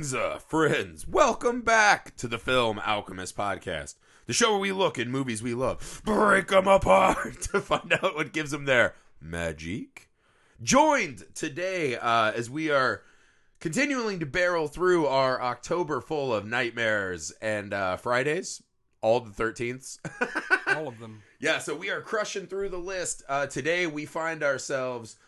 Uh, friends. Welcome back to the Film Alchemist podcast, the show where we look at movies we love, break them apart to find out what gives them their magic. Joined today uh, as we are continuing to barrel through our October full of nightmares and uh, Fridays, all the 13ths. all of them. Yeah, so we are crushing through the list. Uh, today we find ourselves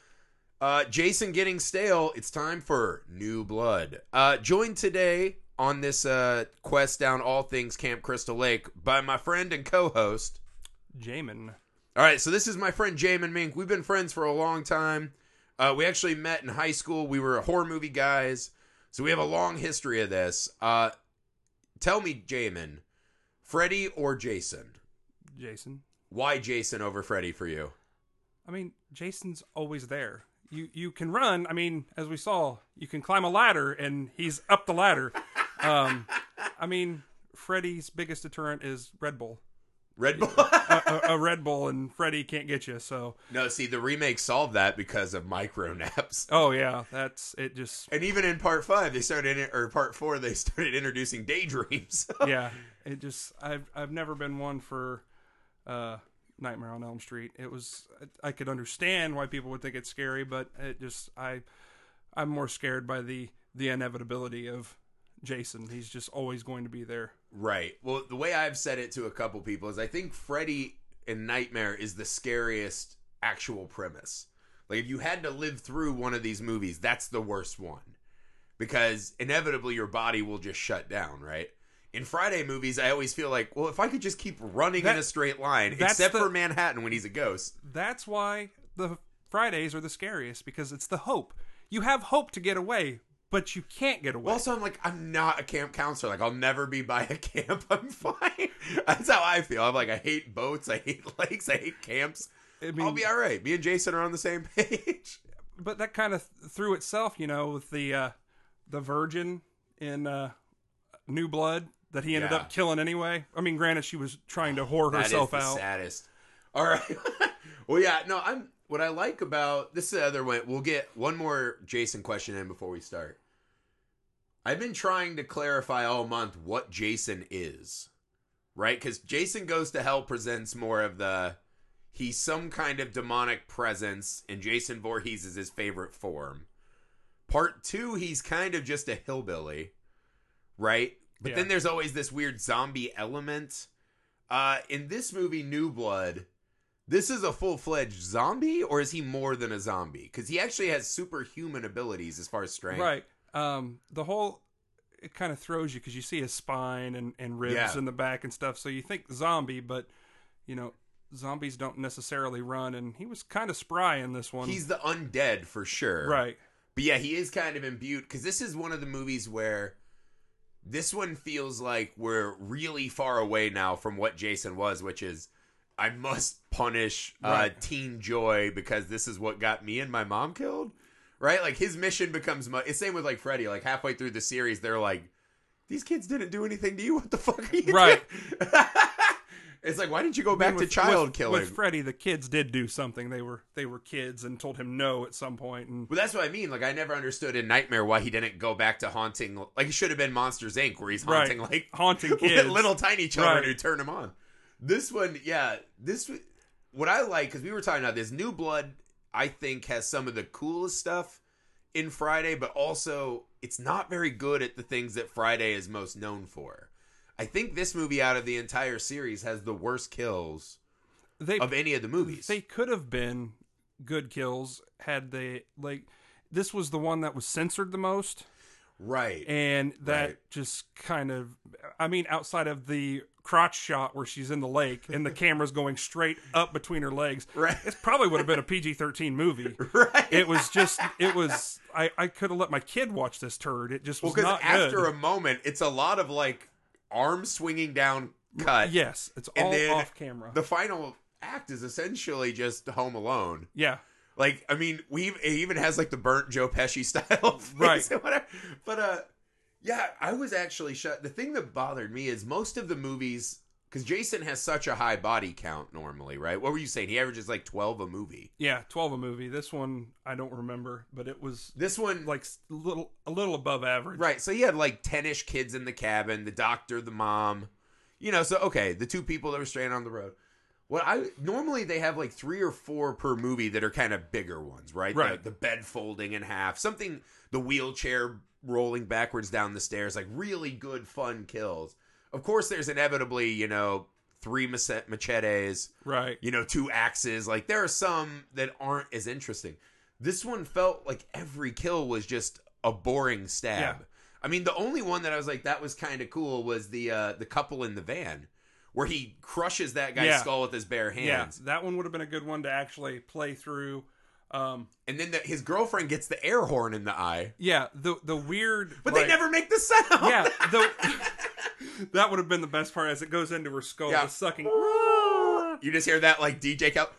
uh, Jason getting stale. It's time for new blood. Uh, joined today on this uh, quest down all things Camp Crystal Lake by my friend and co-host. Jamin. All right, so this is my friend Jamin Mink. We've been friends for a long time. Uh, we actually met in high school. We were horror movie guys, so we have a long history of this. Uh, tell me, Jamin, Freddy or Jason? Jason. Why Jason over Freddy for you? I mean, Jason's always there. You you can run. I mean, as we saw, you can climb a ladder, and he's up the ladder. Um, I mean, Freddy's biggest deterrent is Red Bull. Red Bull. a, a, a Red Bull, and Freddy can't get you. So, no, see, the remake solved that because of micro naps. oh yeah, that's it. Just And even in part five, they started, in, or part four, they started introducing daydreams. yeah, it just I've I've never been one for uh Nightmare on Elm Street. It was I, could understand why people would think it's scary, but it just I I'm more scared by the the inevitability of Jason. He's just always going to be there. right. Well, the way I've said it to a couple people is I think Freddy in Nightmare is the scariest actual premise. Like, if you had to live through one of these movies, that's the worst one. Because inevitably your body will just shut down, right? In Friday movies, I always feel like, well, if I could just keep running in a straight line, except the- for Manhattan when he's a ghost. That's why the Fridays are the scariest because it's the hope. You have hope to get away, but you can't get away. Well, also, I'm like, I'm not a camp counselor. Like, I'll never be by a camp. I'm fine. That's how I feel. I'm like, I hate boats. I hate lakes. I hate camps. I mean, I'll be all right. Me and Jason are on the same page. but that kind of threw itself, you know, with the uh, the virgin in uh, New Blood that he ended Yeah. up killing anyway. I mean, granted, she was trying to whore That is herself the out. saddest. All right. well, yeah. No, I'm. What I like about this is the other one. We'll get one more Jason question in before we start. I've been trying to clarify all month what Jason is, right? Because Jason Goes to Hell presents more of the he's some kind of demonic presence, and Jason Voorhees is his favorite form. Part two, he's kind of just a hillbilly, right? But Yeah. then there's always this weird zombie element. Uh, in this movie, New Blood, this is a full fledged zombie, or is he more than a zombie? Because he actually has superhuman abilities as far as strength. Right. Um, the whole it kind of throws you because you see his spine and, and ribs Yeah. in the back and stuff. So you think zombie, but you know, zombies don't necessarily run. And he was kind of spry in this one. He's the undead for sure. right. But yeah, he is kind of imbued because this is one of the movies where this one feels like we're really far away now from what Jason was, which is I must punish uh, Right. Teen Joy because this is what got me and my mom killed. Right? Like his mission becomes mu- it's same with like Freddy. Like halfway through the series, they're like, "These kids didn't do anything to you. What the fuck are you Right. doing?" it's like, why didn't you go back And to child with, killing? With Freddy, the kids did do something. They were they were kids and told him no at some point. And Well, that's what I mean. Like, I never understood in Nightmare why he didn't go back to haunting. Like, it should have been Monsters Inc., where he's haunting Right. like haunting kids. little tiny children Right. who turn him on. This one, yeah, this what I like because we were talking about this New Blood. I think has some of the coolest stuff in Friday, but also it's not very good at the things that Friday is most known for. I think this movie out of the entire series has the worst kills they of any of the movies. they could have been good kills had they like. This was the one that was censored the most. right. and that Right. just kind of i mean outside of the crotch shot where she's in the lake and the camera's going straight up between her legs Right. it probably would have been a pg-13 movie right. it was just it was i i could have let my kid watch this turd it just Well, was because not after good a moment, it's a lot of like arms swinging down cut. yes it's all off camera The final act is essentially just Home Alone. yeah Like, I mean, we it even has like the burnt Joe Pesci style, Right. But uh, yeah, I was actually shut. The thing that bothered me is most of the movies because Jason has such a high body count normally, right? What were you saying? He averages like twelve a movie. Yeah, twelve a movie. This one I don't remember, but it was This one, like s- little a little above average. right? So he had like ten ish kids in the cabin, the doctor, the mom. You know, so okay, the two people that were stranded on the road. What I normally they have like three or four per movie that are kind of bigger ones, right? Right. The, the bed folding in half, something, the wheelchair rolling backwards down the stairs, like really good fun kills. Of course, there's inevitably you know three machetes, Right. you know, two axes. Like there are some that aren't as interesting. This one felt like every kill was just a boring stab. Yeah. I mean, the only one that I was like that was kind of cool was the uh the couple in the van where he crushes that guy's Yeah. skull with his bare Yeah, hands. that one would have been a good one to actually play through. Um, And then the, his girlfriend gets the air horn in the eye. yeah, the the weird, But like- they never make the sound. Yeah, the that would have been the best part as it goes into her skull, Yeah. sucking. You just hear that like DJ Cal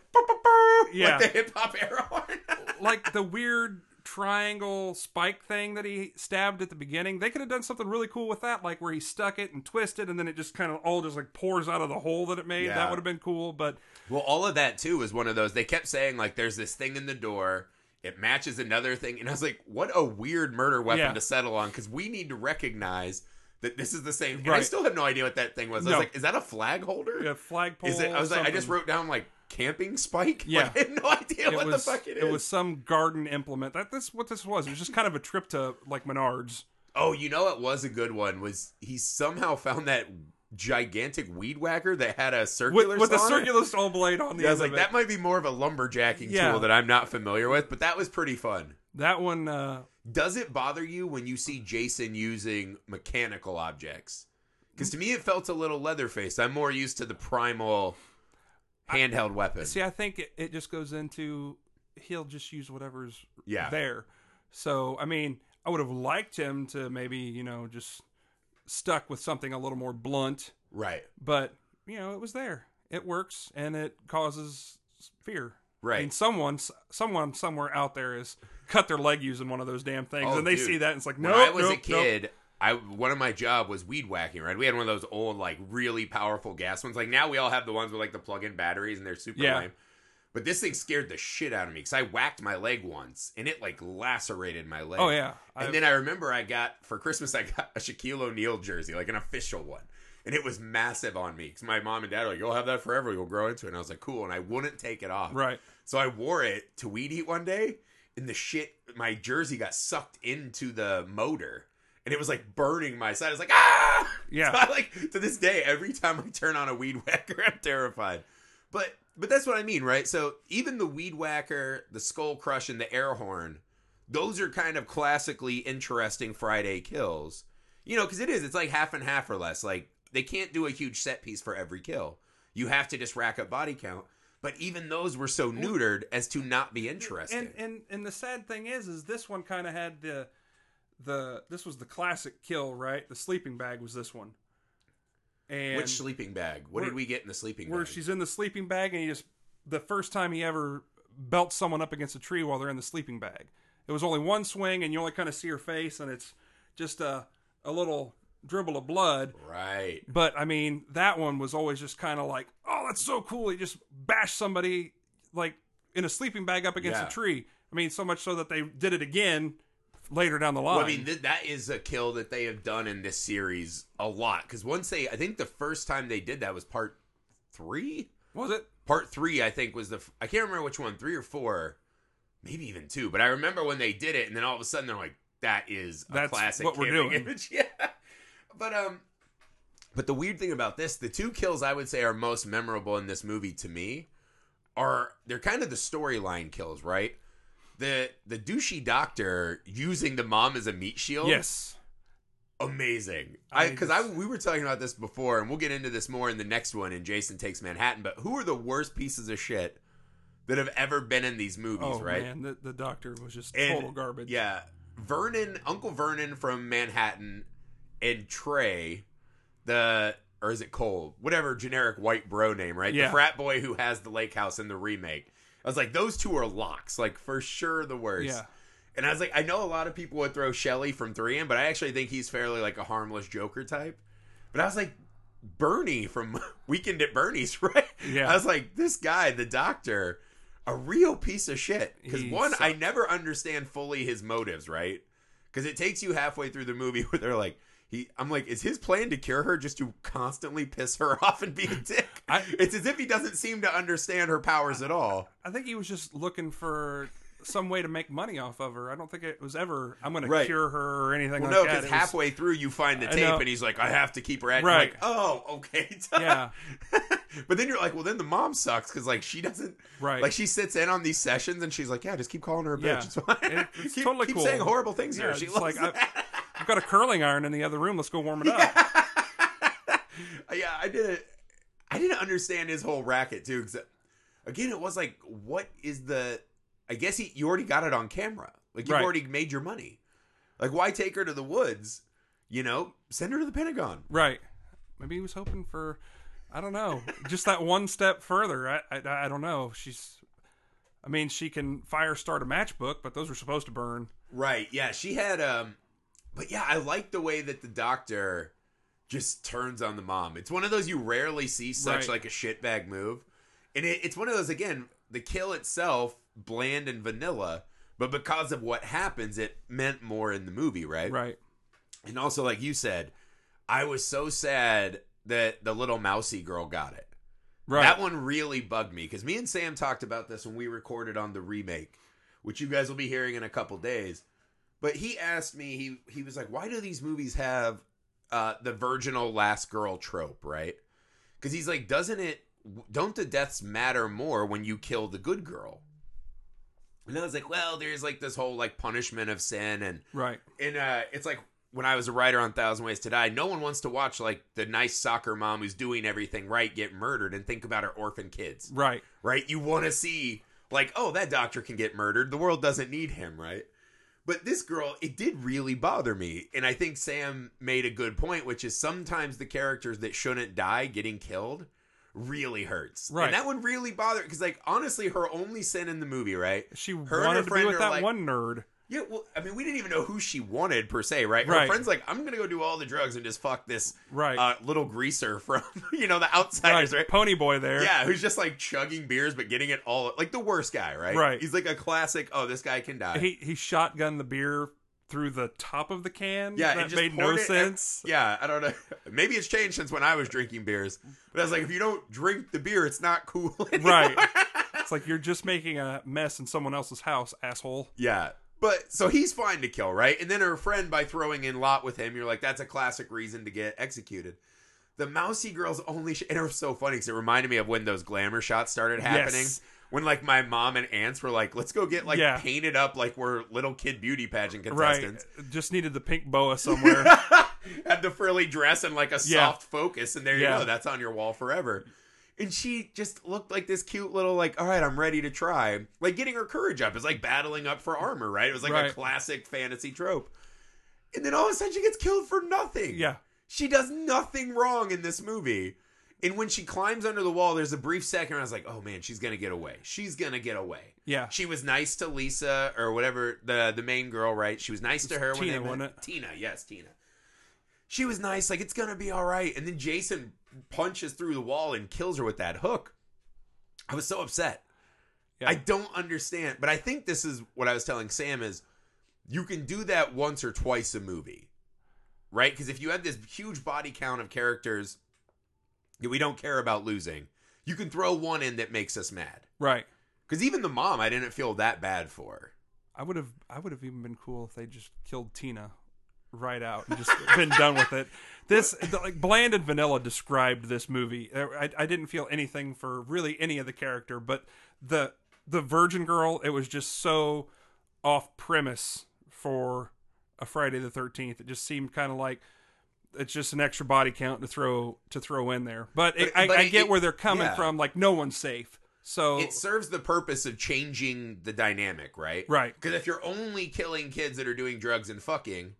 Yeah. like the hip hop horn. like the weird triangle spike thing that he stabbed at the beginning. They could have done something really cool with that, like where he stuck it and twisted, and then it just kind of all just like pours out of the hole that it made. Yeah. That would have been cool, but Well, all of that too was one of those. They kept saying like, "There's this thing in the door. It matches another thing," and I was like, "What a weird murder weapon Yeah. to settle on." Because we need to recognize that this is the same. And I still have no idea what that thing was. I No. was like, "Is that a flag holder? a flagpole. is it?" I was like, I just wrote down like camping spike. Yeah. Like, I had no idea It what was, the fuck it is. it was some garden implement. That that's what this was. It was just kind of a trip to like Menards. Oh, you know, it was a good one. Was he somehow found that gigantic weed whacker that had a circular with, with a circular saw blade on the Yeah, I was like, that might be more of a lumberjacking Yeah. tool that I'm not familiar with, but that was pretty fun. That one, uh, Does it bother you when you see Jason using mechanical objects? Because to me, it felt a little Leatherface. I'm more used to the primal handheld weapon. see, I think it, it just goes into he'll just use whatever's Yeah. there. So, I mean, I would have liked him to maybe you know just stuck with something a little more blunt, Right, but you know it was there. It works and it causes fear. I mean, right. someone, someone somewhere out there is cut their leg using one of those damn things, Oh, and they dude. see that and it's like, no, when I was nope, a kid, I one of my job was weed whacking. Right, we had one of those old, like really powerful gas ones. Like now we all have the ones with like the plug-in batteries, and they're super Yeah. lame. But this thing scared the shit out of me because I whacked my leg once, and it like lacerated my leg. Oh yeah, And I- then I remember I got for Christmas I got a Shaquille O'Neal jersey, like an official one, and it was massive on me because my mom and dad were like, "You'll have that forever. You'll grow into it." And I was like, "Cool," and I wouldn't take it off. right. So I wore it to weed eat one day, and the shit, my jersey got sucked into the motor, and it was like burning my side. I was like, ah, Yeah. So I, like to this day, every time I turn on a weed whacker, I'm terrified. But but that's what I mean, right? So even the weed whacker, the skull crush, and the air horn, those are kind of classically interesting Friday kills. You know, because it is. It's like half and half or less. Like they can't do a huge set piece for every kill. You have to just rack up body count. But even those were so neutered as to not be interesting. And and and the sad thing is, is this one kind of had the the this was the classic kill, right? The sleeping bag was this one, and Which sleeping bag? What did we get in the sleeping where bag? she's in the sleeping bag, and he just the first time he ever belts someone up against a tree while they're in the sleeping bag. It was only one swing, and you only kind of see her face, and it's just a a little dribble of blood. right. But I mean, that one was always just kind of like, oh, that's so cool. He just bashed somebody like in a sleeping bag up against Yeah. a tree. I mean, so much so that they did it again later down the line. Well, I mean, th- that is a kill that they have done in this series a lot. Because once they, I think the first time they did that was part three. was it? Part three, I think, was the. f- I can't remember which one, three or four, maybe even two. But I remember when they did it, and then all of a sudden they're like, "That is a That's classic what we're doing. image." Yeah, but um, but the weird thing about this, the two kills I would say are most memorable in this movie to me, are they're kind of the storyline kills, right? The the douchey doctor using the mom as a meat shield Yes. amazing. I because I, we were talking about this before, and we'll get into this more in the next one. In Jason Takes Manhattan, but who are the worst pieces of shit that have ever been in these movies? Oh right? man, the, the doctor was just And- total garbage. Yeah, Vernon, Uncle Vernon from Manhattan, and Trey, the or is it Cole? Whatever generic white bro name, right? Yeah. The frat boy who has the lake house in the remake. I was like, those two are locks, like for sure the worst. Yeah. And I was like, I know a lot of people would throw Shelley from three in, but I actually think he's fairly like a harmless Joker type. But I was like, Bernie from Weekend at Bernie's, right? Yeah. I was like, this guy, the doctor, a real piece of shit. Because one, I never understand fully his motives, right? Because it takes you halfway through the movie where they're like, he, I'm like, is his plan to cure her just to constantly piss her off and be a dick? I- it's as if he doesn't seem to understand her powers at all. I think he was just looking for some way to make money off of her. I don't think it was ever I'm going to cure her or anything Well, like no, that. because It was- halfway through you find the tape and he's like, I have to keep her at. Right. Like, oh, okay. Yeah. but then you're like, well, then the mom sucks because like she doesn't. Right. Like she sits in on these sessions and she's like, yeah, just keep calling her a bitch. Yeah. It's fine. It's keep, totally keep cool. saying horrible things Yeah, here. She loves like. I've got a curling iron in the other room. Let's go warm it up. yeah, I didn't. I didn't understand his whole racket too. Again, it was like, what is the? I guess he you already got it on camera. Like you've Right. already made your money. Like why take her to the woods? You know, send her to the Pentagon. Right. Maybe he was hoping for, I don't know, just that one step further. I, I, I don't know. She's, I mean, she can fire start a matchbook, but those were supposed to burn. Right. Yeah, she had um but yeah, I like the way that the doctor just turns on the mom. It's one of those you rarely see such Right. like a shitbag move. And it, it's one of those again, the kill itself bland and vanilla, but because of what happens it meant more in the movie, right? Right. And also like you said, I was so sad that the little mousy girl got it. Right. That one really bugged me because me and Sam talked about this when we recorded on the remake, which you guys will be hearing in a couple days. But he asked me, he he was like, "Why do these movies have uh, the virginal last girl trope?" Right? Because he's like, "Doesn't it? Don't the deaths matter more when you kill the good girl?" And I was like, "Well, there's like this whole like punishment of sin and right. and uh, it's like when I was a writer on Thousand Ways to Die, no one wants to watch like the nice soccer mom who's doing everything right get murdered and think about her orphan kids, Right. right? You want to see like, oh, that doctor can get murdered. The world doesn't need him, right? But this girl, it did really bother me, and I think Sam made a good point, which is sometimes the characters that shouldn't die getting killed really hurts, Right. And that one really bothered because, like, honestly, her only sin in the movie, right? She Her and her wanted to be friend with that like- one nerd. Yeah, well, I mean, we didn't even know who she wanted per se, right? Her Right. friend's like, I'm gonna go do all the drugs and just fuck this Right. uh, little greaser from, you know, the outsiders, right? Pony boy there. Yeah, who's just like chugging beers but getting it all like the worst guy, right? Right. He's like a classic. Oh, this guy can die. He he shotgunned the beer through the top of the can. yeah, that made no sense. Yeah, I don't know. Maybe it's changed since when I was drinking beers. But I was like, if you don't drink the beer, it's not cool. Anymore. Right. It's like you're just making a mess in someone else's house, asshole. Yeah. But so he's fine to kill, right? And then her friend by throwing in Lot with him, you're like, that's a classic reason to get executed. The mousy girl's only, sh- and it was so funny because it reminded me of when those glamour shots started happening. Yes. When like my mom and aunts were like, let's go get like Yeah. painted up like we're little kid beauty pageant Right. contestants. Uh, just needed the pink boa somewhere. Had the frilly dress and like a Yeah. soft focus, and there you Yeah. go. That's on your wall forever. And she just looked like this cute little like, all right, I'm ready to try. Like getting her courage up is like battling up for armor, right? It was like a classic fantasy trope. And then all of a sudden she gets killed for nothing. yeah. She does nothing wrong in this movie. And when she climbs under the wall, there's a brief second where I was like, oh man, she's gonna get away. She's gonna get away. Yeah. She was nice to Lisa or whatever the the main girl, right? She was nice to her when Tina, they met. Tina, yes, Tina. She was nice, like it's gonna be all right. And then Jason punches through the wall and kills her with that hook. I was so upset. Yeah. I don't understand, but I think this is what I was telling Sam is you can do that once or twice a movie. Right? Because if you have this huge body count of characters that we don't care about losing, you can throw one in that makes us mad. Right. Because even the mom, I didn't feel that bad for. I would have I would have even been cool if they just killed Tina right out and just been done with it. This the, like bland and vanilla described this movie. Uh, I, I didn't feel anything for really any of the character, but the the virgin girl it was just so off premise for a Friday the Thirteenth. It just seemed kind of like it's just an extra body count to throw to throw in there. But, it, But- I, but I get it- where they're coming yeah. from. Like no one's safe. So It serves the purpose of changing the dynamic, right? right, Because if you're only killing kids that are doing drugs and fucking,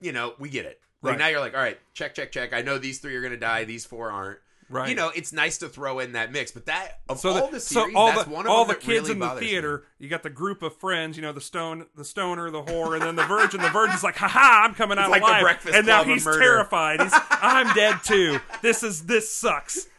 you know, we get it. Like Right. now you're like, all right, check, check, check. I know these three are gonna die. These four aren't. Right. You know, it's nice to throw in that mix, but that of So all the, the so series, all that's the one of all the kids really in the bothers me. theater, you got the group of friends, you know, the stone, the stoner, the whore, and then the virgin. The virgin's like, "Ha ha, I'm coming out like the alive," Breakfast and now he's terrified. He's, I'm dead too. This is this sucks.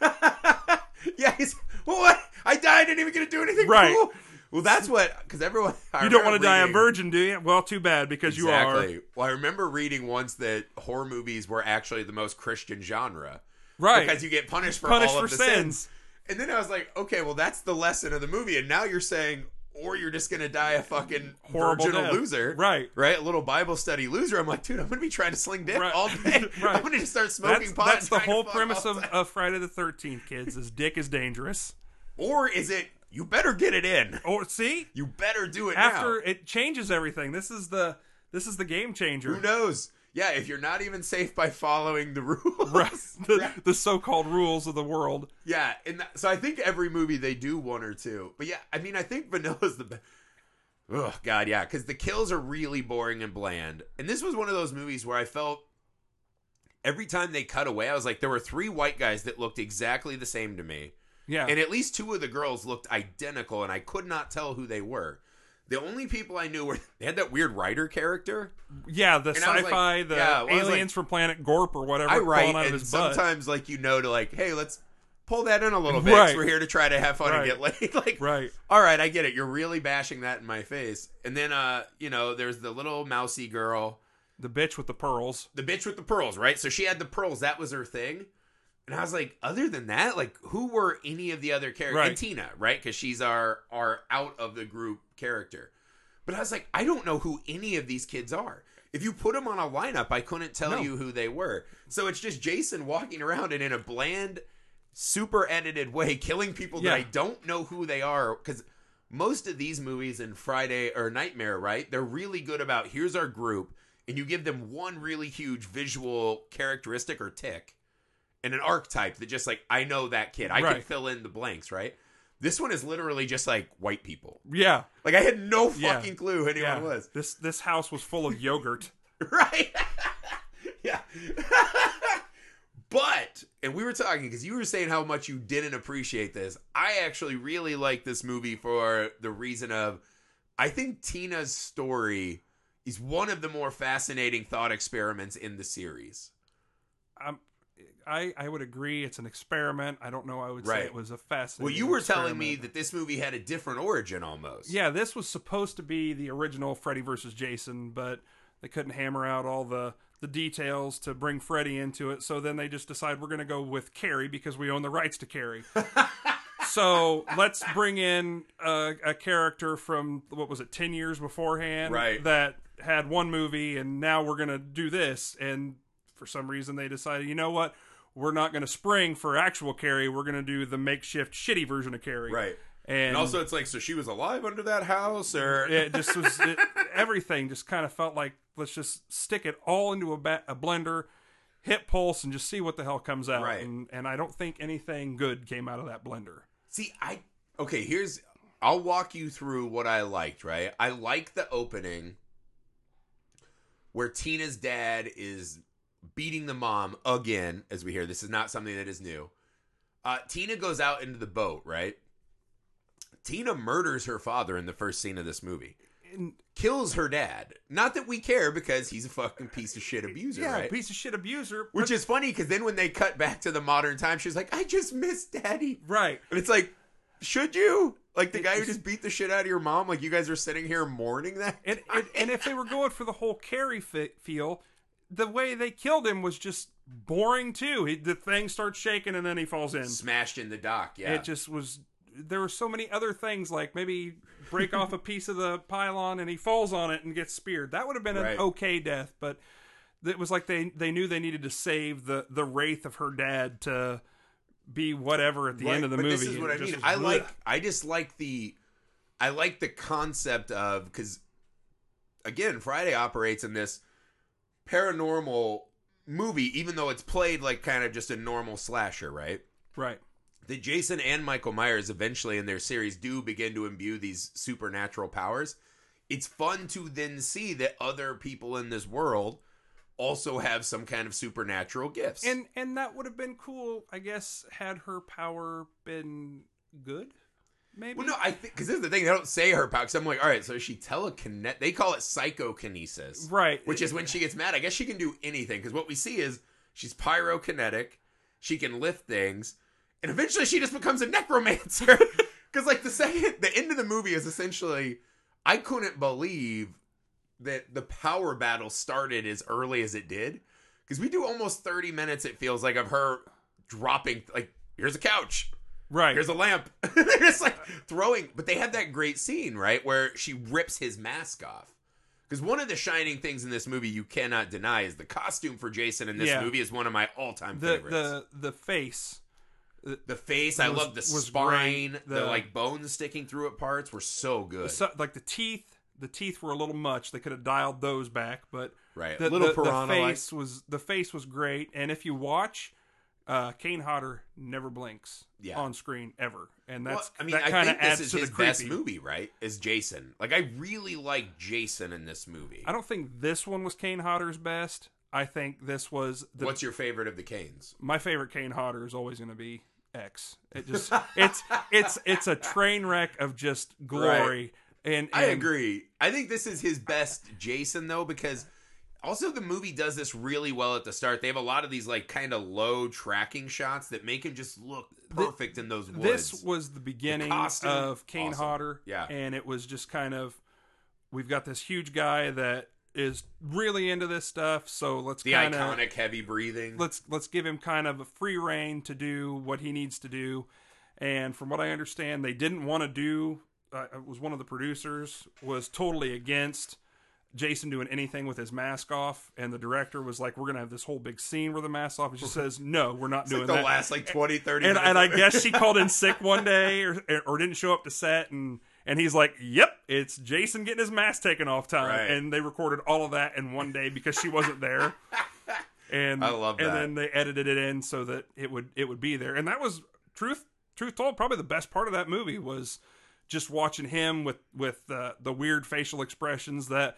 Yeah, he's what? I died. I didn't even get to do anything Right. cool. Well, that's what because everyone. I You don't want to die a reading- virgin, do you? Well, too bad because you are. Exactly. Well, I remember reading once that horror movies were actually the most Christian genre. Right. Because you get punished for Punished all for of the sins. sins. And then I was like, okay, well, that's the lesson of the movie. And now you're saying, or you're just going to die a fucking Horrible virginal death. loser. Right. Right? A little Bible study loser. I'm like, dude, I'm going to be trying to sling dick Right. all day. Right. I'm to just start smoking That's, pot. that's and the trying to whole fuck premise all of, of Friday the Thirteenth, kids. Is dick is dangerous. Or is it, you better get it in. Or see, You better do it after now. it changes everything. This is the this is the game changer. Who knows? Yeah, if you're not even safe by following the rules. Right. The, the so-called rules of the world. Yeah, and that, so I think every movie they do one or two. But yeah, I mean, I think Vanilla's the best. Oh God, yeah, because the kills are really boring and bland. And this was one of those movies where I felt every time they cut away, I was like, there were three white guys that looked exactly the same to me, Yeah. and at least two of the girls looked identical, and I could not tell who they were. The only people I knew were they had that weird writer character. yeah, the And I was sci-fi, like- the yeah, well, aliens from planet Gorp or whatever I write, and his butt. sometimes like you know to like, hey, let's pull that in a little bit. Right. We're here to try to have fun Right. and get laid. like, Right. all right, I get it. You're really bashing that in my face. And then, uh, you know, there's the little mousy girl, The bitch with the pearls. the bitch with the pearls, right? So she had the pearls. That was her thing. And I was like, other than that, like, who were any of the other characters? Right. And Tina, right? Because she's our our out of the group character. But I was like, I don't know who any of these kids are. If you put them on a lineup, I couldn't tell No. you who they were. So it's just Jason walking around and in a bland, super edited way, killing people that I don't know who they are. Because most of these movies in Friday or Nightmare, right? They're really good about here's our group, and you give them one really huge visual characteristic or tick and an archetype that just like I know that kid. I can Right. fill in the blanks, right? This one is literally just like white people. Yeah. Like I had no Yeah. fucking clue who anyone Yeah. was. This this house was full of yogurt. Right? yeah. but and we were talking because you were saying how much you didn't appreciate this. I actually really like this movie for the reason of I think Tina's story is one of the more fascinating thought experiments in the series. Um, I I would agree. It's an experiment. I don't know. I would say it was a fascinating. Well, you were telling me that this movie had a different origin almost. Yeah, this was supposed to be the original Freddy versus Jason, but they couldn't hammer out all the the details to bring Freddy into it. So then they just decide we're going to go with Carrie because we own the rights to Carrie. so let's bring in a, a character from what was it, ten years beforehand, Right. That had one movie, and now we're going to do this. And for some reason, they decided, you know what? We're not going to spring for actual Carrie. We're going to do the makeshift shitty version of Carrie, Right. And, And also, it's like, so she was alive under that house, or it just was it, everything just kind of felt like let's just stick it all into a, ba- a blender hit pulse and just see what the hell comes out Right. and, and i don't think anything good came out of that blender See, I okay. Here's I'll walk you through what I liked. Right, I like the opening where Tina's dad is beating the mom again, as we hear. This is not something that is new. Uh, Tina goes out into the boat. Right, Tina murders her father in the first scene of this movie. and, Kills her dad. Not that we care because he's a fucking piece of shit abuser. yeah right? piece of shit abuser Which is funny because then when they cut back to the modern time, she's like, "I just miss daddy." right And it's like, should you? Like the guy who just beat the shit out of your mom, like you guys are sitting here mourning that? and, and, and if they were going for the whole carrie feel the way they killed him was just boring too he, the thing starts shaking and then he falls in Smashed in the dock, yeah. It just was. There were so many other things like maybe break off a piece of the pylon and he falls on it and gets speared. That would have been Right. an okay death, but it was like they they knew they needed to save the the wraith of her dad to be whatever at the Right, end of the but movie. This is what I mean. I bleh. like I just like the I like the concept of because again, Friday operates in this paranormal movie, even though it's played like kind of just a normal slasher, right? right. that Jason and Michael Myers eventually in their series do begin to imbue these supernatural powers. It's fun to then see that other people in this world also have some kind of supernatural gifts. and and that would have been cool, I guess, had her power been good. Maybe. well, no, I think because this is the thing they don't say her power. Because I'm like, all right, so she telekinet? They call it psychokinesis, right. which is when she gets mad. I guess she can do anything. Because what we see is she's pyrokinetic. She can lift things, and eventually she just becomes a necromancer. Because like the second, the end of the movie is essentially, I couldn't believe that the power battle started as early as it did. Because we do almost 30 minutes. It feels like of her dropping like here's a couch right. here's a lamp. They're just like throwing, but they have that great scene, right, where she rips his mask off. Because one of the shining things in this movie you cannot deny is the costume for Jason in this Yeah. movie is one of my all-time favorites. the the face. the face, I love the spine, the, The- like bones sticking through it parts were so good. So, like the teeth. The teeth were a little much. They could have dialed those back, but right, the, little the, the face was the face was great. And if you watch, uh, Kane Hodder never blinks Yeah. on screen ever, and Well, that's I mean, that I think adds this is his best movie, right? Is Jason. Like, I really like Jason in this movie. I don't think this one was Kane Hodder's best. I think this was the What's your favorite of the Canes? my favorite Kane Hodder is always going to be X. It just it's it's it's a train wreck of just glory. And, I agree. I think this is his best Jason though because also the movie does this really well at the start. They have a lot of these like kind of low tracking shots that make him just look perfect in those woods. This was the beginning costume, of Kane awesome. Hodder. Yeah. And it was just kind of we've got this huge guy that is really into this stuff, so let's the kind of iconic heavy breathing. let's let's give him kind of a free reign to do what he needs to do. And from what I understand, they didn't want to do. Uh, it was one of the producers was totally against Jason doing anything with his mask off, and the director was like, "We're gonna have this whole big scene where the mask off." And she says, "No, we're not It's doing like the that." last like 20, 30 and minutes. and I guess she called in sick one day or or didn't show up to set and and he's like, "Yep, it's Jason getting his mask taken off time." Right. And they recorded all of that in one day because she wasn't there. And I love that. And then they edited it in so that it would it would be there. And that was truth truth told, probably the best part of that movie was just watching him with with uh, the weird facial expressions that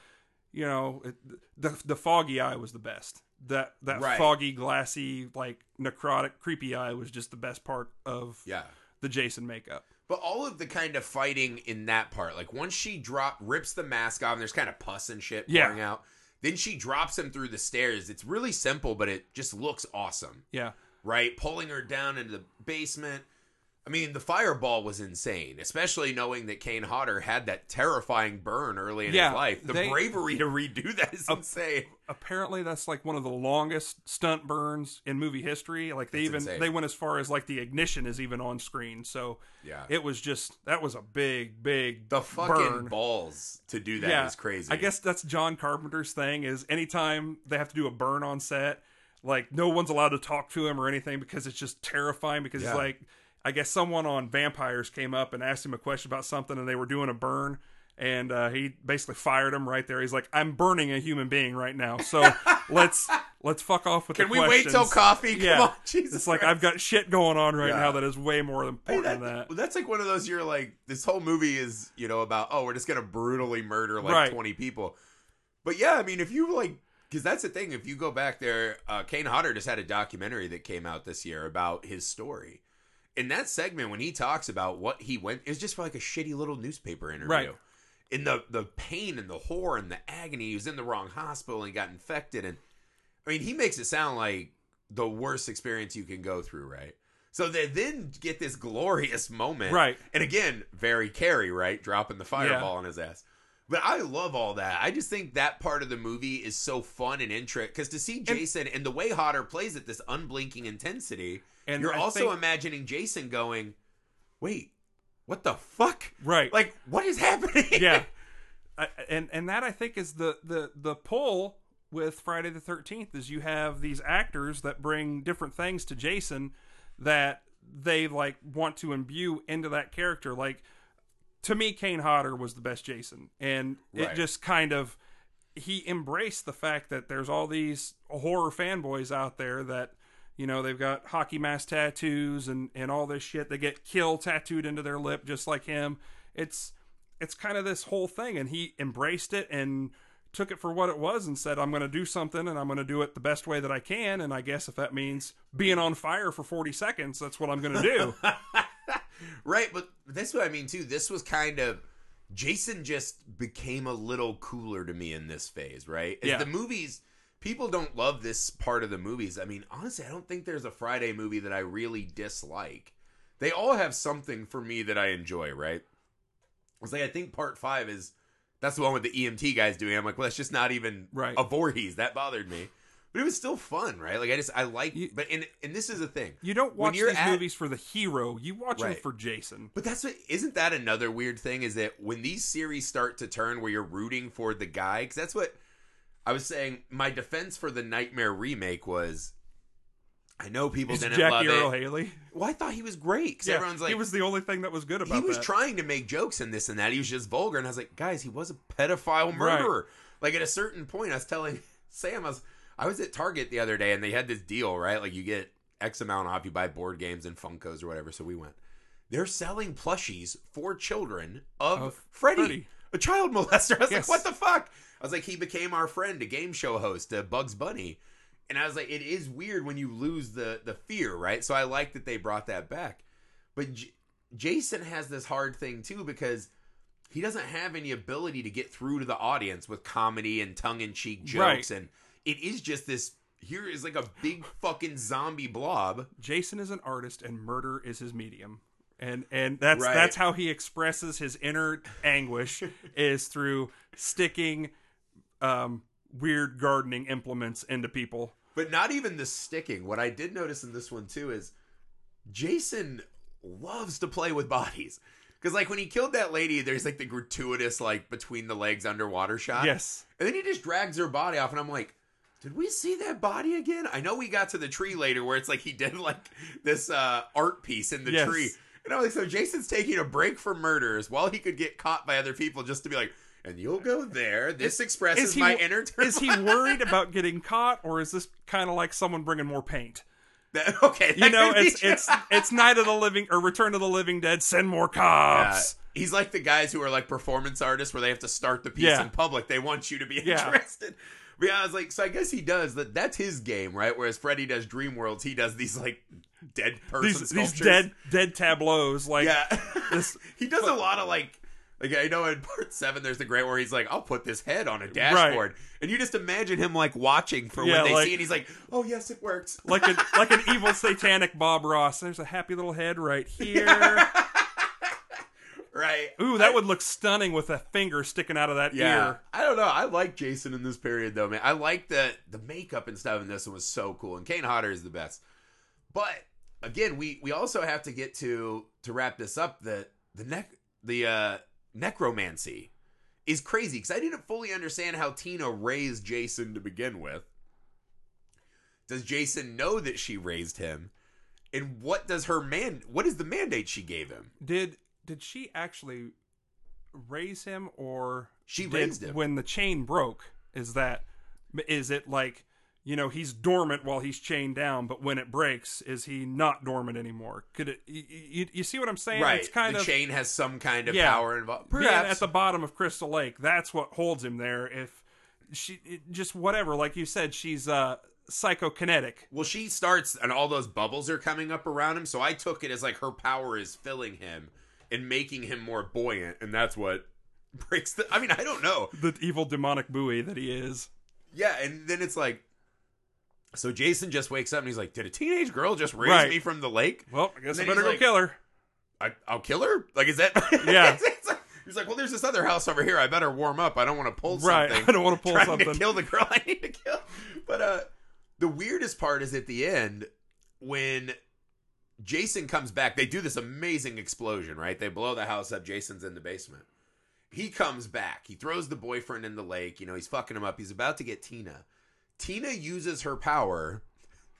you know it, the the foggy eye was the best. That that Right. foggy, glassy, like necrotic, creepy eye was just the best part of yeah. the Jason makeup. But all of the kind of fighting in that part, like once she drop rips the mask off and there's kind of pus and shit Yeah. pouring out, then she drops him through the stairs. It's really simple, but it just looks awesome. Yeah, right? Pulling her down into the basement. I mean, the fireball was insane, especially knowing that Kane Hodder had that terrifying burn early in Yeah, his life. The they- bravery to redo that is insane. apparently that's like one of the longest stunt burns in movie history. Like they That's even insane. they went as far as like the ignition is even on screen. So Yeah. it was just that was a big, big The fucking burn. balls to do that is yeah, crazy. I guess that's John Carpenter's thing. Is anytime they have to do a burn on set, like no one's allowed to talk to him or anything because it's just terrifying. Because Yeah. it's like, I guess someone on Vampires came up and asked him a question about something, and they were doing a burn. And uh, he basically fired him right there. He's like, "I'm burning a human being right now, so let's let's fuck off with Can we wait till coffee? Come Yeah, on, Jesus. it's like Christ. I've got shit going on right Yeah. now that is way more Hey, important that- than that. That's like one of those you're like, this whole movie is, you know, about, oh, we're just going to brutally murder like Right. 20 people. But yeah, I mean, if you like, because that's the thing, if you go back there, uh, Kane Hodder just had a documentary that came out this year about his story. In that segment, when he talks about what he went, it was just for like a shitty little newspaper interview. Right. In the, the pain and the horror and the agony, he was in the wrong hospital and got infected. And I mean, he makes it sound like the worst experience you can go through, right? So they then get this glorious moment. Right. And again, very Carrie, right? Dropping the fireball on his ass. But I love all that. I just think that part of the movie is so fun and intricate Because to see Jason and, the way Hodder plays it, this unblinking intensity, And you're I also think- imagining Jason going, wait, what the fuck? Right. Like, what is happening? yeah I, and and that i think is the the the pull with friday the 13th is you have these actors that bring different things to jason that they like want to imbue into that character like to me kane hodder was the best jason and Right. it just kind of he embraced the fact that there's all these horror fanboys out there that you know they've got hockey mask tattoos and and all this shit they get kill tattooed into their lip just like him it's it's kind of this whole thing and he embraced it and took it for what it was and said, I'm going to do something and I'm going to do it the best way that I can. And I guess if that means being on fire for 40 seconds, that's what I'm going to do. right, but that's what I mean too. This was kind of Jason just became a little cooler to me in this phase, right? As Yeah. the movies people don't love this part of the movies. I mean, honestly, I don't think there's a Friday movie that I really dislike. They all have something for me that I enjoy, right? It's like I think part five is that's the one with the EMT guys doing. it. I'm like, well, that's just not even Right. a Voorhees. That bothered me. But it was still fun, right? Like I just I like You- but and and this is the thing. You don't When watch these at- movies for the hero, you watch Right. them for Jason. But that's what isn't that another weird thing is that when these series start to turn where you're rooting for the guy because that's what I was saying. My defense for the Nightmare remake was, I know people Is didn't Jackie love Earle it. Haley? Well, I thought he was great because Yeah, everyone's like he was the only thing that was good about he was that. trying to make jokes in this and that. He was just vulgar, and I was like, guys, he was a pedophile murderer. Like at a certain point, I was telling Sam, I was I was at Target the other day, and they had this deal, right? Like you get X amount off, you buy board games and Funkos or whatever. So we went. They're selling plushies for children of, Of Freddy, Freddy. a child molester. I was Yes. like, what the fuck? I was like, he became our friend, a game show host, a Bugs Bunny. And I was like, it is weird when you lose the the fear, right? So I like that they brought that back. But J- Jason has this hard thing too because he doesn't have any ability to get through to the audience with comedy and tongue in cheek jokes, Right. and it is just this. Here is like a big fucking zombie blob. Jason is an artist and murder is his medium. And and that's Right. that's how he expresses his inner anguish is through sticking um weird gardening implements into people. But not even the sticking. What I did notice in this one too is Jason loves to play with bodies. Because like when he killed that lady, there's like the gratuitous like between the legs underwater shot. Yes. And then he just drags her body off, and I'm like, did we see that body again? I know we got to the tree later where it's like he did like this uh, art piece in the Yes. tree. And I'm like, so Jason's taking a break from murders while he could get caught by other people just to be like, and you'll go there. This expresses is he- my inner. turmoil. Is he worried about getting caught or is this kind of like someone bringing more paint? That- okay, You know, it's true. it's it's Night of the Living or Return of the Living Dead. Send more Yeah. cops. He's like the guys who are like performance artists where they have to start the piece Yeah. in public. They want you to be Yeah. interested. But yeah, I was like, so I guess he does that. That's his game, right? Whereas Freddy does Dream Worlds, he does these like dead person These these dead dead tableaus like yeah, this- he does a lot of like. Like I know in part seven, there's the great where he's like, "I'll put this head on a dashboard," and you just imagine him like watching for Yeah, when they like- see it. He's like, "Oh yes, it works." like a like an evil satanic Bob Ross. There's a happy little head right here. right? Ooh, that would look stunning with a finger sticking out of that Yeah, ear. I don't know. I like Jason in this period though, man. I like the the makeup and stuff in this one was so cool, and Kane Hodder is the best. But again, we we also have to get to to wrap this up. The the neck the uh, necromancy is crazy because I didn't fully understand how Tina raised Jason to begin with. Does Jason know that she raised him? And what does her man? What is the mandate she gave him? Did did she actually raise him or She raised him. when the chain broke? Is that is it like you know he's dormant while he's chained down, but when it breaks, is he not dormant anymore? Could it? You, you, you see what I'm saying? right, It's kind the of chain has some kind of Yeah. power involved. Perhaps at the bottom of Crystal Lake. That's what holds him there. If she it, just whatever, like you said, she's uh psychokinetic. Well, she starts, and all those bubbles are coming up around him. So I took it as like her power is filling him and making him more buoyant, and that's what breaks the. I mean, I don't know. The evil demonic buoy that he is. Yeah, and then it's like, so Jason just wakes up and he's like, "Did a teenage girl just raise Right. me from the lake? Well, I guess I then better he's go like- kill her. I, I'll kill her. Like, is that? Yeah. It's- it's like- he's like, well, there's this other house over here. I better warm up. I don't want to pull Right. something. I don't want to pull trying something. to kill the girl I need to kill. But uh the weirdest part is at the end when Jason comes back. They do this amazing explosion, right? They blow the house up. Jason's in the basement. He comes back. He throws the boyfriend in the lake. You know, he's fucking him up. He's about to get Tina. Tina uses her power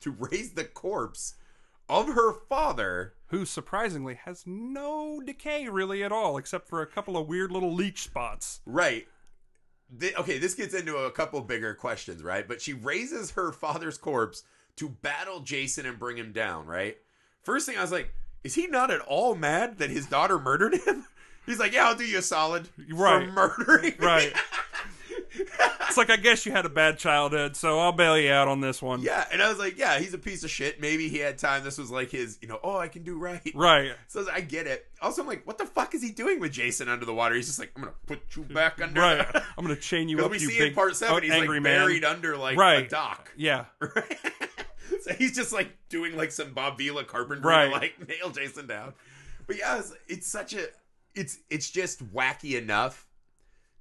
to raise the corpse of her father. Who surprisingly has no decay really at all, except for a couple of weird little leech spots. Right. Th- okay, this gets into a couple bigger questions, right? But she raises her father's corpse to battle Jason and bring him down, right? First thing I was like, is he not at all mad that his daughter murdered him? He's like, yeah, I'll do you a solid Right. for murdering me." Right. It's like I guess you had a bad childhood, so I'll bail you out on this one. Yeah, and I was like, yeah, he's a piece of shit. Maybe he had time. This was like his, you know, oh, I can do right. Right. So I get it. Also, I'm like, what the fuck is he doing with Jason under the water? He's just like, I'm gonna put you back under. Right. I'm gonna chain you up. we you see big, in part seven, oh, he's angry like man. buried under like a Right. dock. Yeah. Right? so he's just like doing like some Bob Vila carpentry Right. to like nail Jason down. But yeah, it's, it's such a it's it's just wacky enough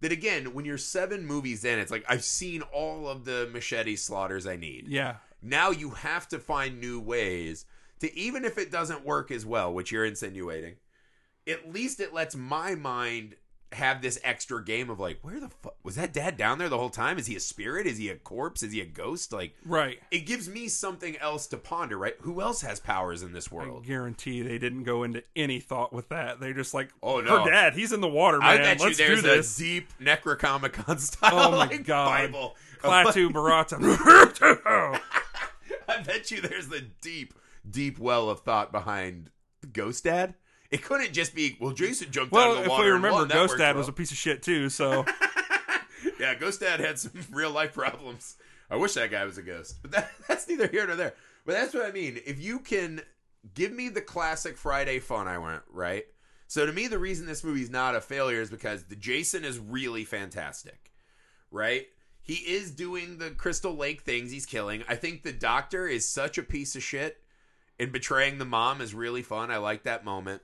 that again, when you're seven movies in, it's like I've seen all of the machete slaughters I need. Yeah. Now you have to find new ways to even if it doesn't work as well, which you're insinuating, at least it lets my mind have this extra game of like, where the fuck was that dad down there the whole time? Is he a spirit? Is he a corpse? Is he a ghost? Like Right. it gives me something else to ponder, right? Who else has powers in this I world? guarantee they didn't go into any thought with that. They're just like, Oh, no. her dad, he's in the water, I man. bet Let's do there's a this. deep Necronomicon style Oh my like, God. Bible. Klaatu Barada. I bet you there's a deep, deep well of thought behind Ghost Dad. It couldn't just be, well, Jason jumped out well, of the if water. we and remember, Ghost Dad well. was a piece of shit too. So yeah, Ghost Dad had some real life problems. I wish that guy was a ghost, but that, that's neither here nor there. But that's what I mean. If you can give me the classic Friday fun, I want right. So to me, the reason this movie's not a failure is because the Jason is really fantastic, right? He is doing the Crystal Lake things. He's killing. I think the Doctor is such a piece of shit, and betraying the mom is really fun. I like that moment.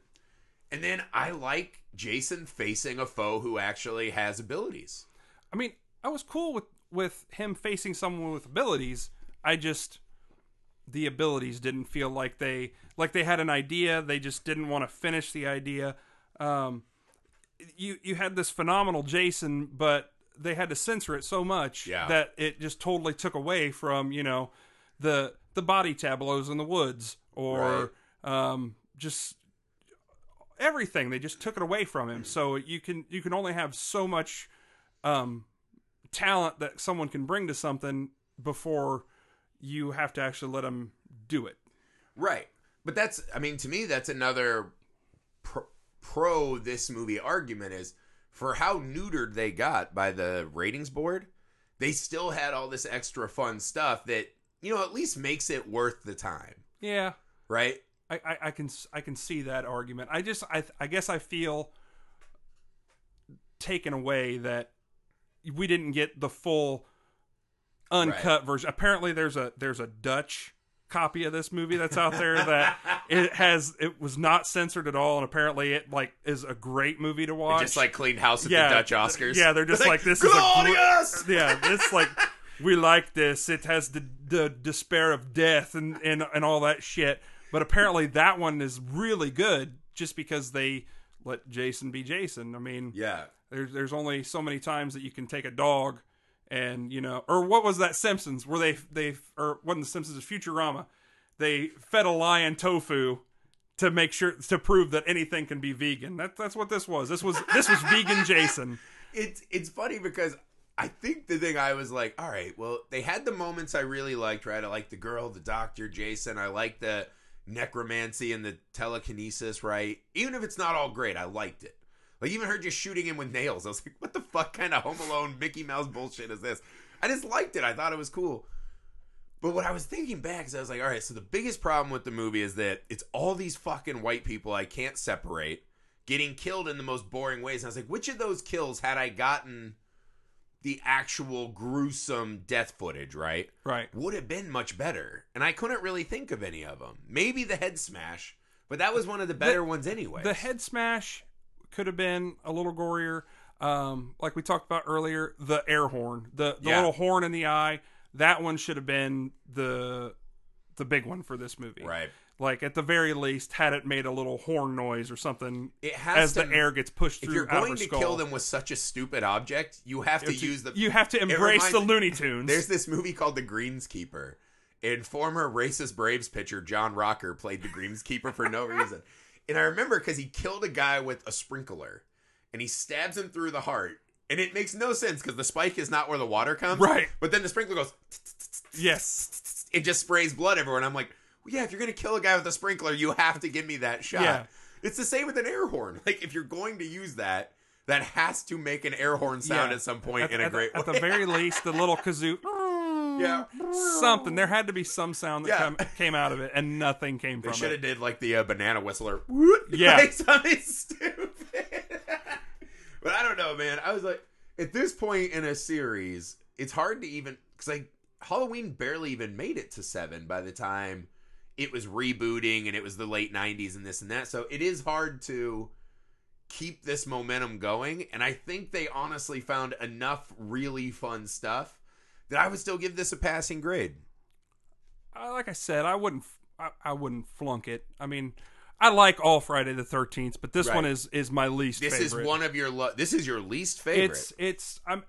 And then I like Jason facing a foe who actually has abilities. I mean, I was cool with with him facing someone with abilities. I just the abilities didn't feel like they like they had an idea. They just didn't want to finish the idea. Um, you you had this phenomenal Jason, but they had to censor it so much Yeah. that it just totally took away from you know the the body tableaus in the woods or um, just everything. They just took it away from him. So you can you can only have so much um, talent that someone can bring to something before you have to actually let them do it. Right. But that's, I mean, to me, that's another pro, pro this movie argument is for how neutered they got by the ratings board, they still had all this extra fun stuff that, you know, at least makes it worth the time. Yeah, Right? I, I, I can I can see that argument. I just I I guess I feel taken away that we didn't get the full uncut version. Apparently, there's a there's a Dutch copy of this movie that's out there that it has it was not censored at all, and apparently it like is a great movie to watch. Just like clean house at yeah, the Dutch Oscars. Yeah, they're just like, this is a glorious. yeah, it's like we like this. It has the the despair of death and and and all that shit. But apparently that one is really good just because they let Jason be Jason. I mean, yeah. there's there's only so many times that you can take a dog and you know or what was that Simpsons where they they or wasn't the Simpsons Futurama. They fed a lion tofu to make sure to prove that anything can be vegan. That that's what this was. This was this was vegan Jason. it's it's funny because I think the thing I was like, all right, well, they had the moments I really liked, right? I like the girl, the doctor, Jason. I like the necromancy and the telekinesis, right? Even if it's not all great, I liked it. Like even her just shooting him with nails. I was like, what the fuck kind of Home Alone Mickey Mouse bullshit is this? I just liked it. I thought it was cool. But what I was thinking back is I was like, all right, so the biggest problem with the movie is that it's all these fucking white people I can't separate getting killed in the most boring ways. And I was like, which of those kills had I gotten the actual gruesome death footage, right? Right. Would have been much better. And I couldn't really think of any of them. Maybe the head smash, but that was one of the better ones anyway. The head smash could have been a little gorier. Um, like we talked about earlier, the air horn, the, the Yeah. little horn in the eye, that one should have been the the big one for this movie. Right. Like at the very least, had it made a little horn noise or something It has as to, the air gets pushed through. If you're going to skull. kill them with such a stupid object, you have to to- use the. you have to embrace reminds- the Looney Tunes. There's this movie called The Greenskeeper, and former racist Braves pitcher John Rocker played the Greenskeeper for no reason. And I remember because he killed a guy with a sprinkler, and he stabs him through the heart, and it makes no sense because the spike is not where the water comes, Right. But then the sprinkler goes, yes, it just sprays blood everywhere, and I'm like, yeah, if you're gonna kill a guy with a sprinkler, you have to give me that shot. Yeah. It's the same with an air horn. Like if you're going to use that, that has to make an air horn sound Yeah. at some point At, in a at the- great at way. the very least, the little kazoo. Yeah. Something. There had to be some sound that Yeah. come, came out of it, and nothing came They from it. They should have did like the uh, banana whistler. Yeah. like something stupid. but I don't know, man. I was like, at this point in a series, it's hard to even because like Halloween barely even made it to seven by the time it was rebooting and it was the late '90s and this and that. So it is hard to keep this momentum going. And I think they honestly found enough really fun stuff that I would still give this a passing grade. Uh, like I said, I wouldn't. I, I wouldn't flunk it. I mean, I like all Friday the Thirteenth, but this Right. one is is my least. This favorite. is one of your lo- this is your least favorite. It's it's I'm.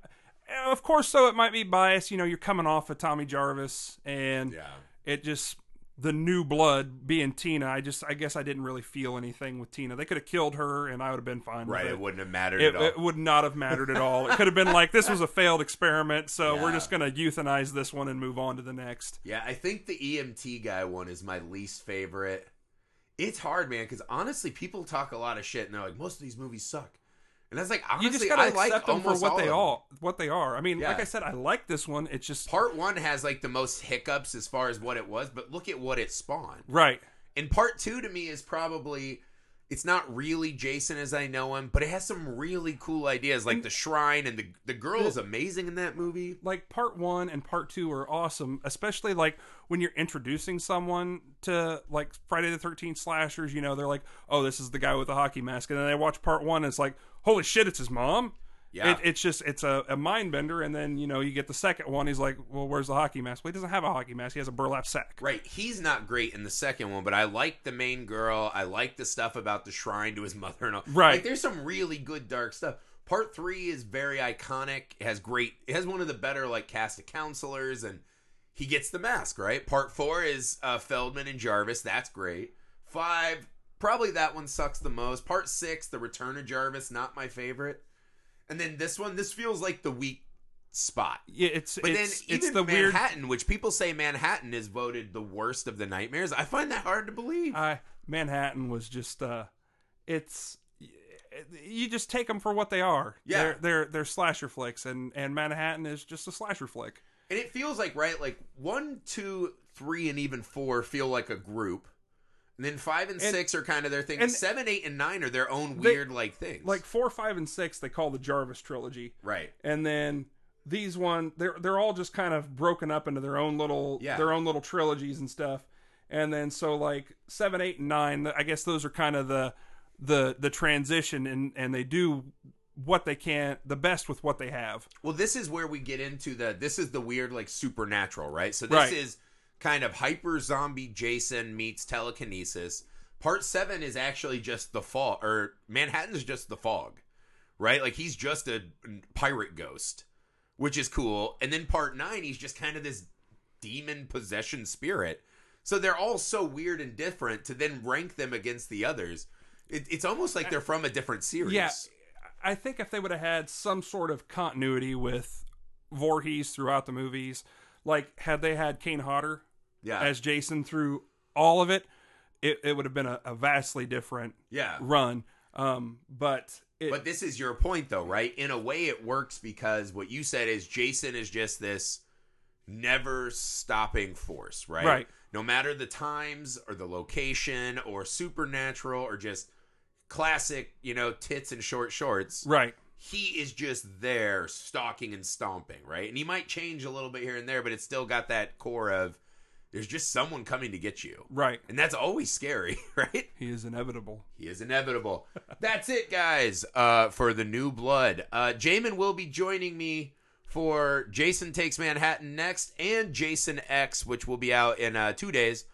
Of course, so it might be biased. You know, you're coming off of Tommy Jarvis, and yeah. it just the new blood being Tina. I just I guess I didn't really feel anything with Tina. They could have killed her, and I would have been fine. Right, with it it. wouldn't have mattered It, at all. it would not have mattered at all. It could have been like this was a failed experiment, so we're just going to euthanize this one and move on to the next. yeah, I think the EMT guy one is my least favorite. It's hard, man, because honestly, people talk a lot of shit and they're like, most of these movies suck. And that's like, honestly, You just got to I accept like them for what all they are. What they are. I mean, Yeah. like I said, I like this one. It's just Part one has like the most hiccups as far as what it was, but look at what it spawned. right. And part two to me is probably it's not really Jason as I know him, but it has some really cool ideas, like the shrine and the the girl is amazing in that movie. like part one and part two are awesome, especially like when you're introducing someone to like Friday the Thirteenth slashers. You know, they're like, "Oh, this is the guy with the hockey mask," and then they watch part one, and it's like, "Holy shit, it's his mom." Yeah. It, it's just it's a, a mind bender, and then you know you get the second one. He's like, "Well, where's the hockey mask?" Well, he doesn't have a hockey mask. He has a burlap sack. Right, he's not great in the second one, but I like the main girl. I like the stuff about the shrine to his mother and all. Right. like there's some really good dark stuff. Part three is very iconic. It has great. It has one of the better like cast of counselors, and he gets the mask. Right. Part four is uh, Feldman and Jarvis. That's great. Five, probably that one sucks the most. Part six, the Return of Jarvis, not my favorite. And then this one, this feels like the weak spot. Yeah, it's But it's then it's even the weird. Manhattan, which people say Manhattan is voted the worst of the nightmares, I find that hard to believe. I Manhattan was just uh, it's you just take them for what they are. Yeah. they're they're, they're slasher flicks, and and Manhattan is just a slasher flick. and it feels like right, like one, two, three, and even four feel like a group. And then five and, And- six are kind of their thing. and- Seven, eight, and nine are their own They- weird like things. Like four, five, and six, they call the Jarvis trilogy, right. and then these one they're they're all just kind of broken up into their own little Yeah. their own little trilogies and stuff. And then so like seven, eight, and nine, I guess those are kind of the the the transition, and and they do what they can the best with what they have. Well, this is where we get into the. This is the weird, like supernatural, right? So this Right. is kind of hyper zombie Jason meets telekinesis. Part seven is actually just the fog, or Manhattan's just the fog, right? Like he's just a pirate ghost, which is cool. And then part nine, he's just kind of this demon possession spirit. So they're all so weird and different. To then rank them against the others, it, it's almost like they're from a different series. Yeah, I think if they would have had some sort of continuity with Voorhees throughout the movies, like had they had Kane Hodder yeah, as Jason through all of it, it, it would have been a, a vastly different yeah. run. Um, but it, But this is your point, though, right? In a way, it works because what you said is Jason is just this never stopping force, right? Right. No matter the times or the location or supernatural or just classic, you know, tits and short shorts, right, he is just there stalking and stomping, right? And he might change a little bit here and there, but it's still got that core of there's just someone coming to get you. right, And that's always scary, right? he is inevitable. He is inevitable. That's it, guys, uh, for the new blood. Uh, Jamin will be joining me for Jason Takes Manhattan next and Jason X, which will be out in uh, two days.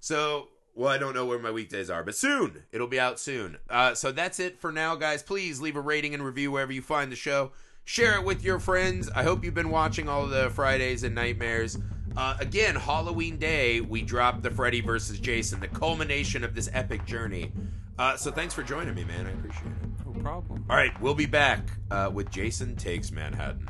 So, well, I don't know where my weekdays are, but soon. It'll be out soon. Uh, so that's it for now, guys. Please leave a rating and review wherever you find the show. Share it with your friends. I hope you've been watching all the Fridays and Nightmares. Uh, again, Halloween Day, we dropped the Freddy versus Jason, the culmination of this epic journey. Uh, so thanks for joining me, man. I appreciate it. No problem. All right, we'll be back uh, with Jason Takes Manhattan.